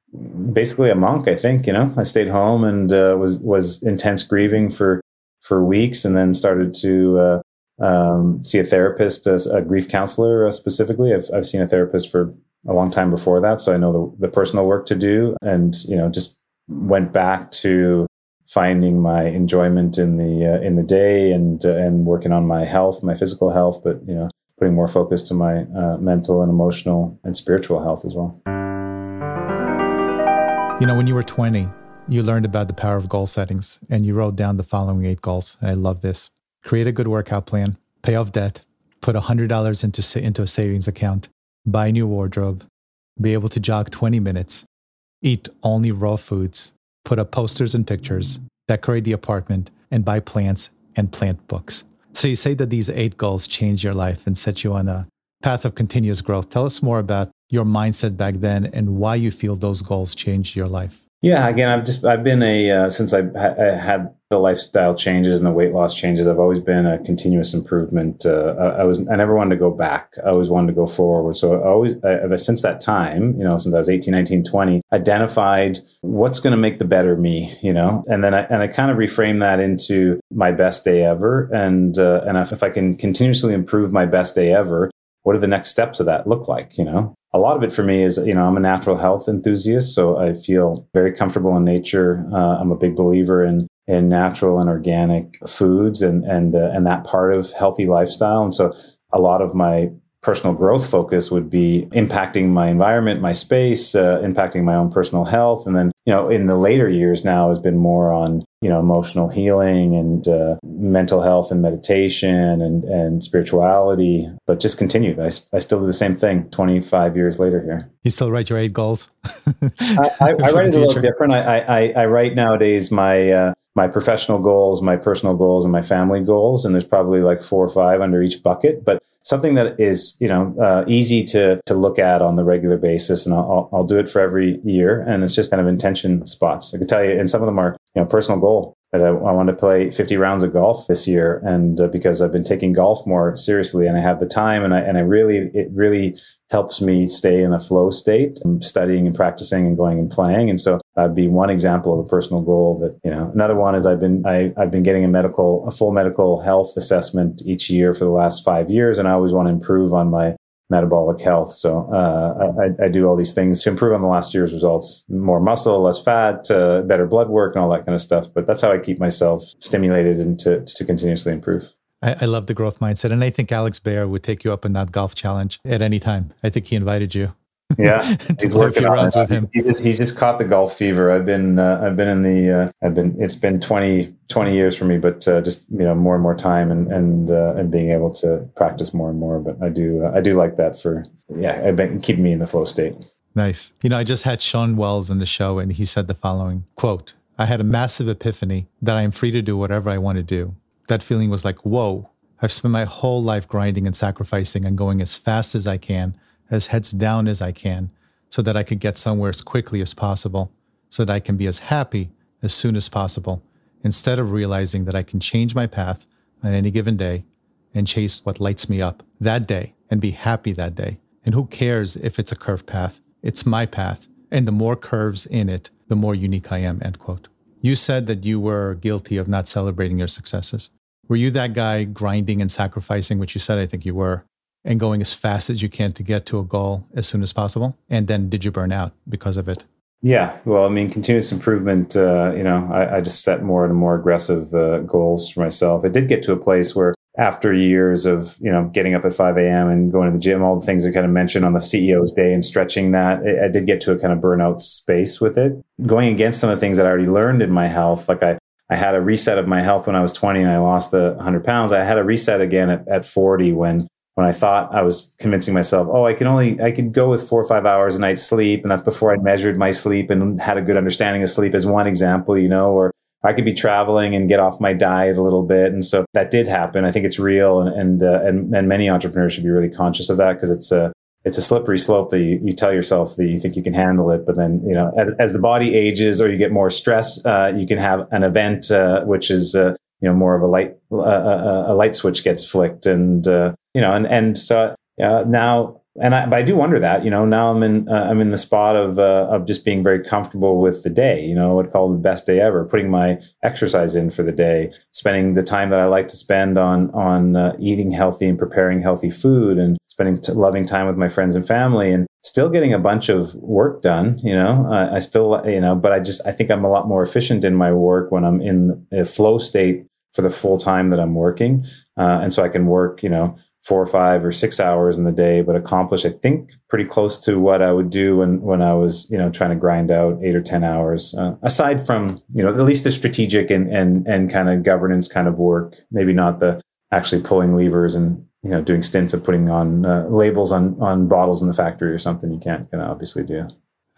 basically a monk. I think you know. I stayed home and uh, was was intense grieving for for weeks, and then started to uh, um, see a therapist, as a grief counselor uh, specifically. I've I've seen a therapist for a long time before that, so I know the, the personal work to do, and you know, just went back to finding my enjoyment in the uh, in the day and uh, and working on my health, my physical health, but you know, putting more focus to my uh, mental and emotional and spiritual health as well. You know, when you were 20, you learned about the power of goal settings and you wrote down the following eight goals. I love this. Create a good workout plan, pay off debt, put $100 into, into a savings account, buy a new wardrobe, be able to jog 20 minutes, eat only raw foods, put up posters and pictures, decorate the apartment, and buy plants and plant books. So you say that these eight goals change your life and set you on a path of continuous growth. Tell us more about your mindset back then and why you feel those goals changed your life. Yeah, again, I've just I've been a uh, since I, I, had the lifestyle changes and the weight loss changes. I've always been a continuous improvement. Uh, I, I, was I never wanted to go back. I always wanted to go forward. So I always I, since that time, you know, since I was 18, 19, 20, identified what's going to make the better me, you know, and then I and I kind of reframe that into my best day ever. And uh, and if, if I can continuously improve my best day ever, what do the next steps of that look like? You know, a lot of it for me is, you know, I'm a natural health enthusiast, so I feel very comfortable in nature. Uh, I'm a big believer in in natural and organic foods and and uh, and that part of healthy lifestyle. And so, a lot of my personal growth focus would be impacting my environment, my space, uh, impacting my own personal health, and then you know, in the later years now has been more on you know emotional healing and uh, mental health and meditation and and spirituality but just continued. I, I still do the same thing 25 years later here. You still write your eight goals? I, I, I write it a little different. I, I, I write nowadays my uh, my professional goals my personal goals and my family goals and there's probably like four or five under each bucket but something that is you know uh, easy to to look at on the regular basis and I'll, I'll do it for every year and it's just kind of intention spots. I can tell you and some of them are you know personal goal that I, I want to play 50 rounds of golf this year. And uh, because I've been taking golf more seriously and I have the time and I and I really it really helps me stay in a flow state I'm studying and practicing and going and playing. And so that'd be one example of a personal goal that you know another one is I've been I, I've been getting a medical a full medical health assessment each year for the last five years. And I always want to improve on my metabolic health. So uh, I, I, do all these things to improve on the last year's results: more muscle, less fat, uh, better blood work, and all that kind of stuff. But that's how I keep myself stimulated and to, to continuously improve. I, I love the growth mindset, and I think Alex Bayer would take you up in that golf challenge at any time. I think he invited you. Yeah, he's working on with him. He just he just caught the golf fever. I've been uh, I've been in the uh, I've been it's been 20, 20 years for me, but uh, just you know more and more time and and uh, and being able to practice more and more. But I do uh, I do like that for yeah, I've been keeping me in the flow state. Nice. You know, I just had Sean Wells on the show, and he said the following quote: "I had a massive epiphany that I am free to do whatever I want to do. That feeling was like whoa." I've spent my whole life grinding and sacrificing and going as fast as I can as heads down as I can so that I could get somewhere as quickly as possible, so that I can be as happy as soon as possible, instead of realizing that I can change my path on any given day and chase what lights me up that day and be happy that day. And who cares if it's a curved path? It's my path. And the more curves in it, the more unique I am, end quote. You said that you were guilty of not celebrating your successes. Were you that guy grinding and sacrificing, which you said I think you were, and going as fast as you can to get to a goal as soon as possible? And then did you burn out because of it? Yeah, well, I mean, continuous improvement. Uh, you know, I, I, just set more and more aggressive uh, goals for myself. It did get to a place where, after years of you know getting up at 5 a.m. and going to the gym, all the things I kind of mentioned on the CEO's day and stretching that, I did get to a kind of burnout space with it. Going against some of the things that I already learned in my health, like I I had a reset of my health when I was 20 and I lost the 100 pounds. I had a reset again at, at 40 when when I thought I was convincing myself, oh, I can only I can go with four or five hours a night sleep, and that's before I measured my sleep and had a good understanding of sleep as one example, you know, or I could be traveling and get off my diet a little bit, and so that did happen. I think it's real, and and uh, and, and many entrepreneurs should be really conscious of that because it's a it's a slippery slope that you, you tell yourself that you think you can handle it, but then you know as, as the body ages or you get more stress, uh, you can have an event uh, which is uh, you know more of a light uh, uh, a light switch gets flicked and you know and and so uh, now and I, but I do wonder that you know now I'm in uh, I'm in the spot of uh, of just being very comfortable with the day you know what call the best day ever putting my exercise in for the day spending the time that I like to spend on on eating healthy and preparing healthy food and spending t- loving time with my friends and family and still getting a bunch of work done you know I still you know but I just I think I'm a lot more efficient in my work when I'm in a flow state for the full time that I'm working. Uh, and so I can work, you know, four or five or six hours in the day, but accomplish, I think, pretty close to what I would do when, when I was, you know, trying to grind out eight or 10 hours. Uh, aside from, you know, at least the strategic and, and, and kind of governance kind of work, maybe not the actually pulling levers and, you know, doing stints of putting on uh, labels on, on bottles in the factory or something you can't, can obviously do.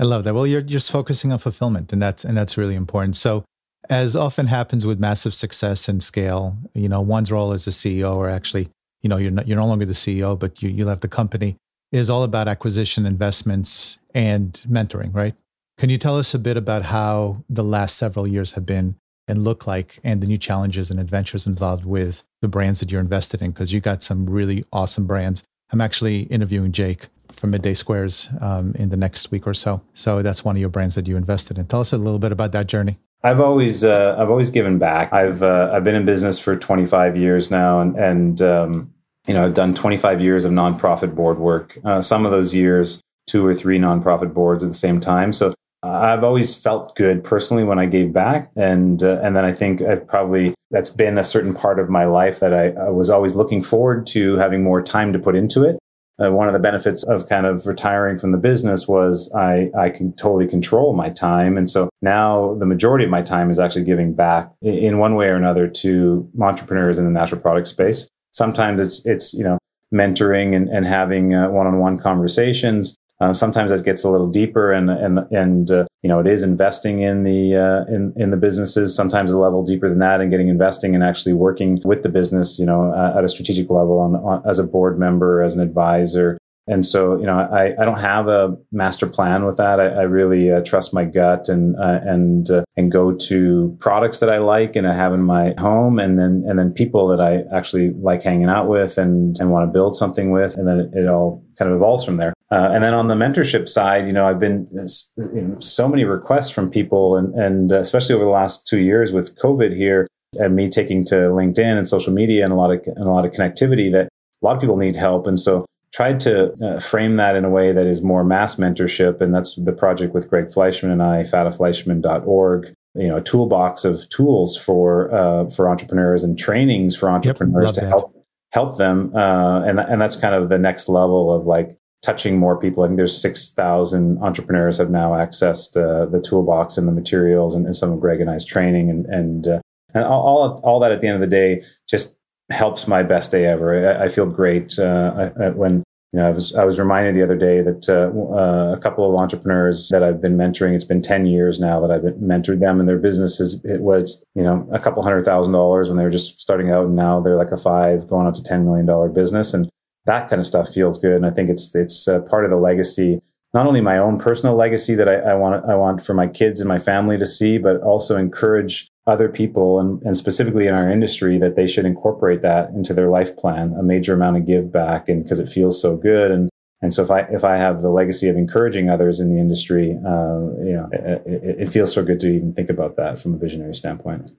I love that. Well, you're just focusing on fulfillment and that's, and that's really important. So as often happens with massive success and scale, you know, one's role as a CEO, or actually, you know, you're not, you're no longer the CEO, but you you left the company, is all about acquisition, investments, and mentoring, right? Can you tell us a bit about how the last several years have been and look like, and the new challenges and adventures involved with the brands that you're invested in? Because you got some really awesome brands. I'm actually interviewing Jake from Midday Squares um, in the next week or so. So that's one of your brands that you invested in. Tell us a little bit about that journey. I've always uh, I've always given back. I've uh, I've been in business for 25 years now, and and um, you know I've done 25 years of nonprofit board work. Uh, some of those years, two or three nonprofit boards at the same time. So I've always felt good personally when I gave back, and uh, and then I think I've probably that's been a certain part of my life that I, I was always looking forward to having more time to put into it uh, one of the benefits of kind of retiring from the business was I, I can totally control my time. And so now the majority of my time is actually giving back in one way or another to entrepreneurs in the natural product space. Sometimes it's, it's, you know, mentoring and, and having uh, one-on-one conversations. Uh, sometimes that gets a little deeper, and and and uh, you know it is investing in the uh, in in the businesses. Sometimes a level deeper than that, and getting investing and actually working with the business, you know, uh, at a strategic level, on, on, as a board member, as an advisor, and so, you know, I, I don't have a master plan with that. I, I really uh, trust my gut and uh, and uh, and go to products that I like and I have in my home, and then and then people that I actually like hanging out with and and want to build something with, and then it, it all kind of evolves from there. Uh, and then on the mentorship side, you know, I've been you know, so many requests from people, and and especially over the last two years with COVID here, and me taking to LinkedIn and social media and a lot of and a lot of connectivity that a lot of people need help, and so tried to uh, frame that in a way that is more mass mentorship. And that's the project with Greg Fleishman and I, fatafleishman.org. You know, a toolbox of tools for uh, for entrepreneurs and trainings for entrepreneurs yep, to that. help help them. Uh, and and that's kind of the next level of like touching more people. I think there's six thousand entrepreneurs have now accessed uh, the toolbox and the materials and, and, some of Greg and I's training and and uh, and all all that at the end of the day just helps my best day ever. I, I feel great uh, I, when you know I was I was reminded the other day that uh, uh, a couple of entrepreneurs that I've been mentoring. It's been ten years now that I've mentored them, and their businesses it was you know a couple hundred thousand dollars when they were just starting out, and now they're like a five going on to ten million dollar business, and that kind of stuff feels good. And I think it's it's uh, part of the legacy not only my own personal legacy that I, I, want I want for my kids and my family to see, but also encourage other people and, and specifically in our industry that they should incorporate that into their life plan, a major amount of give back and because it feels so good. And and so if I if I have the legacy of encouraging others in the industry, uh, you know, it, it, it feels so good to even think about that from a visionary standpoint.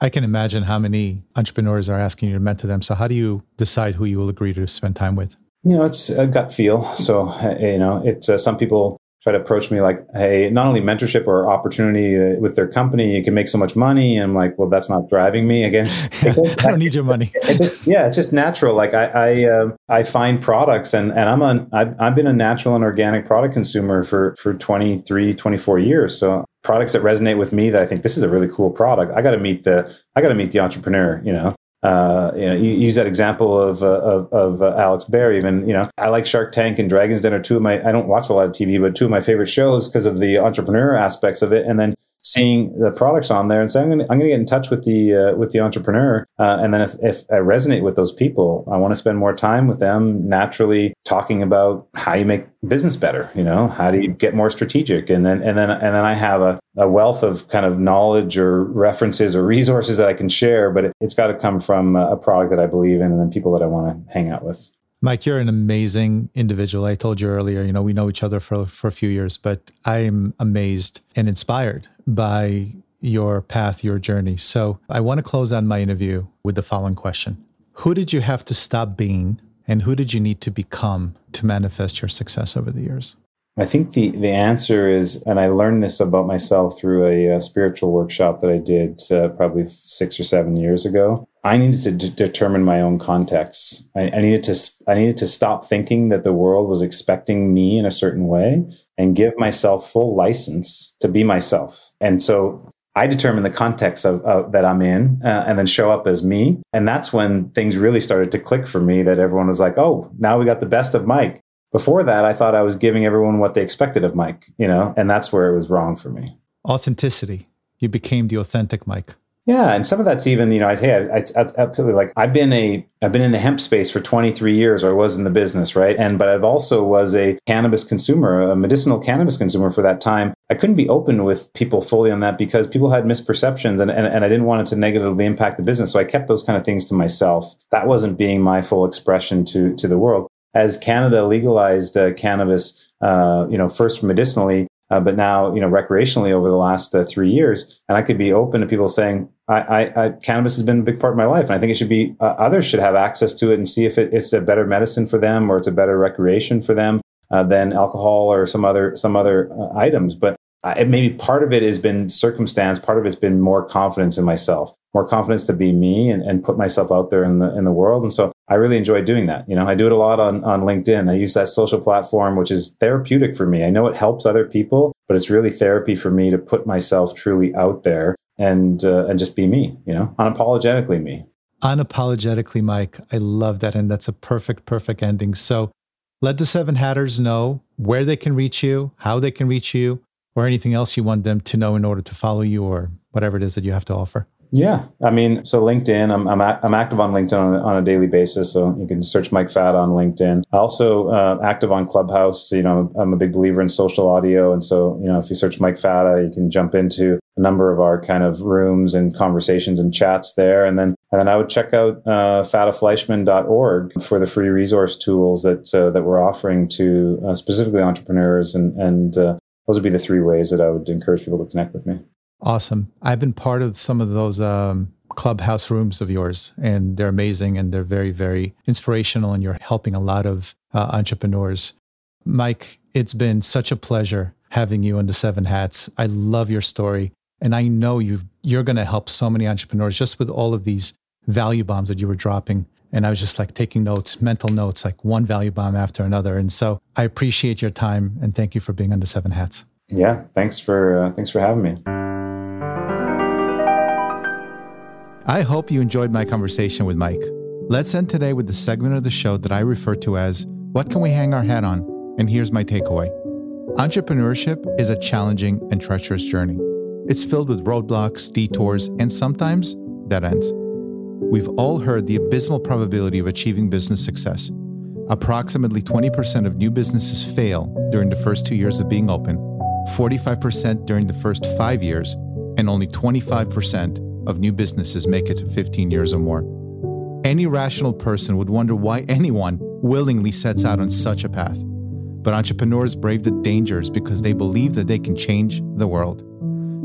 I can imagine how many entrepreneurs are asking you to mentor them. So how do you decide who you will agree to spend time with? You know, it's a gut feel. So you know, it's uh, some people try to approach me like, hey, not only mentorship or opportunity uh, with their company, you can make so much money. And I'm like, well, that's not driving me again. I don't need your money. It's just, yeah, it's just natural. Like I, I, uh, I find products and, and I'm a, I've, I've been a natural and organic product consumer for, for 23, 24 years. So products that resonate with me that I think this is a really cool product. I got to meet the, I got to meet the entrepreneur, you know? uh, you know, you use that example of uh, of, of uh, Alex Bear. Even you know, I like Shark Tank and Dragon's Den are two of my. I don't watch a lot of TV, but two of my favorite shows because of the entrepreneur aspects of it. And then seeing the products on there and saying, I'm going to, I'm to get in touch with the, uh, with the entrepreneur. Uh, and then if, if I resonate with those people, I want to spend more time with them naturally talking about how you make business better. You know, how do you get more strategic? And then, and then, and then I have a, a wealth of kind of knowledge or references or resources that I can share, but it, it's got to come from a product that I believe in and then people that I want to hang out with. Mike, you're an amazing individual. I told you earlier, you know, we know each other for, for a few years, but I am amazed and inspired by your path, your journey. So I want to close on my interview with the following question Who did you have to stop being, and who did you need to become to manifest your success over the years? I think the, the answer is, and I learned this about myself through a, a spiritual workshop that I did uh, probably six or seven years ago. I needed to d- determine my own context. I, I, needed to I needed to stop thinking that the world was expecting me in a certain way and give myself full license to be myself. And so I determine the context of, that I'm in, uh, and then show up as me. And that's when things really started to click for me. That everyone was like, "Oh, now we got the best of Mike." Before that, I thought I was giving everyone what they expected of Mike, you know, and that's where it was wrong for me. Authenticity. You became the authentic Mike. Yeah, and some of that's even you know I hey I, I, I, like I've been a I've been in the hemp space for 23 years, or I was in the business, right? And but I've also was a cannabis consumer, a medicinal cannabis consumer for that time. I couldn't be open with people fully on that because people had misperceptions, and, and and I didn't want it to negatively impact the business. So I kept those kind of things to myself. That wasn't being my full expression to to the world as Canada legalized uh, cannabis, uh, you know, first medicinally, uh, but now you know recreationally over the last uh, three years, and I could be open to people saying, I, I, I, cannabis has been a big part of my life, and I think it should be uh, others should have access to it and see if it, it's a better medicine for them or it's a better recreation for them uh, than alcohol or some other some other items. But it maybe part of it has been circumstance, part of it's been more confidence in myself more confidence to be me and, and put myself out there in the in the world. And so I really enjoy doing that. You know, I do it a lot on, on LinkedIn. I use that social platform, which is therapeutic for me. I know it helps other people, but it's really therapy for me to put myself truly out there and uh, and just be me, you know, unapologetically me. Unapologetically, Mike. I love that. And that's a perfect, perfect ending. So let the seven hatters know where they can reach you, how they can reach you, or anything else you want them to know in order to follow you or whatever it is that you have to offer. Yeah, I mean, so LinkedIn, I'm I'm, I'm active on LinkedIn on, on, a daily basis. So you can search Mike Fata on LinkedIn. I also uh, active on Clubhouse. You know, I'm a big believer in social audio, and so you know, if you search Mike Fata, you can jump into a number of our kind of rooms and conversations and chats there. And then and then I would check out uh, fatafleishman.org for the free resource tools that uh, that we're offering to uh, specifically entrepreneurs, and and uh, those would be the three ways that I would encourage people to connect with me. Awesome. I've been part of some of those um, clubhouse rooms of yours, and they're amazing and they're very, very inspirational. And you're helping a lot of uh, entrepreneurs. Mike, it's been such a pleasure having you on the Seven Hats. I love your story. And I know you you're going to help so many entrepreneurs just with all of these value bombs that you were dropping. And I was just like taking notes, mental notes, like one value bomb after another. And so I appreciate your time and thank you for being on the Seven Hats. Yeah, thanks for uh, thanks for having me. I hope you enjoyed my conversation with Mike. Let's end today with the segment of the show that I refer to as What Can We Hang Our Hat On? And here's my takeaway Entrepreneurship is a challenging and treacherous journey. It's filled with roadblocks, detours, and sometimes dead ends. We've all heard the abysmal probability of achieving business success. Approximately 20% of new businesses fail during the first two years of being open, 45% during the first five years, and only 25% of new businesses make it to 15 years or more. Any rational person would wonder why anyone willingly sets out on such a path. But entrepreneurs brave the dangers because they believe that they can change the world.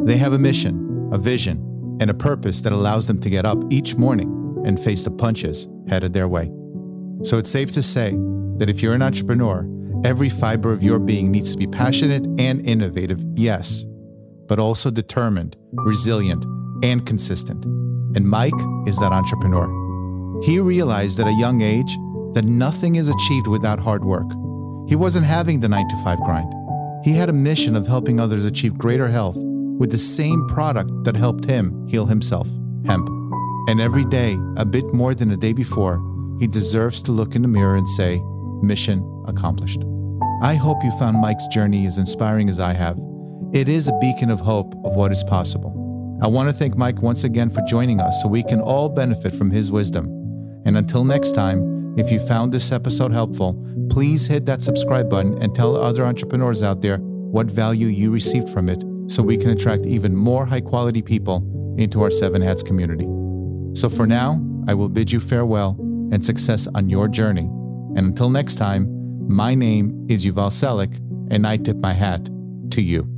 They have a mission, a vision, and a purpose that allows them to get up each morning and face the punches headed their way. So it's safe to say that if you're an entrepreneur, every fiber of your being needs to be passionate and innovative, yes, but also determined, resilient, and consistent. And Mike is that entrepreneur. He realized at a young age that nothing is achieved without hard work. He wasn't having the 9 to 5 grind. He had a mission of helping others achieve greater health with the same product that helped him heal himself hemp. And every day, a bit more than the day before, he deserves to look in the mirror and say, Mission accomplished. I hope you found Mike's journey as inspiring as I have. It is a beacon of hope of what is possible. I want to thank Mike once again for joining us so we can all benefit from his wisdom. And until next time, if you found this episode helpful, please hit that subscribe button and tell other entrepreneurs out there what value you received from it so we can attract even more high quality people into our Seven Hats community. So for now, I will bid you farewell and success on your journey. And until next time, my name is Yuval Selik, and I tip my hat to you.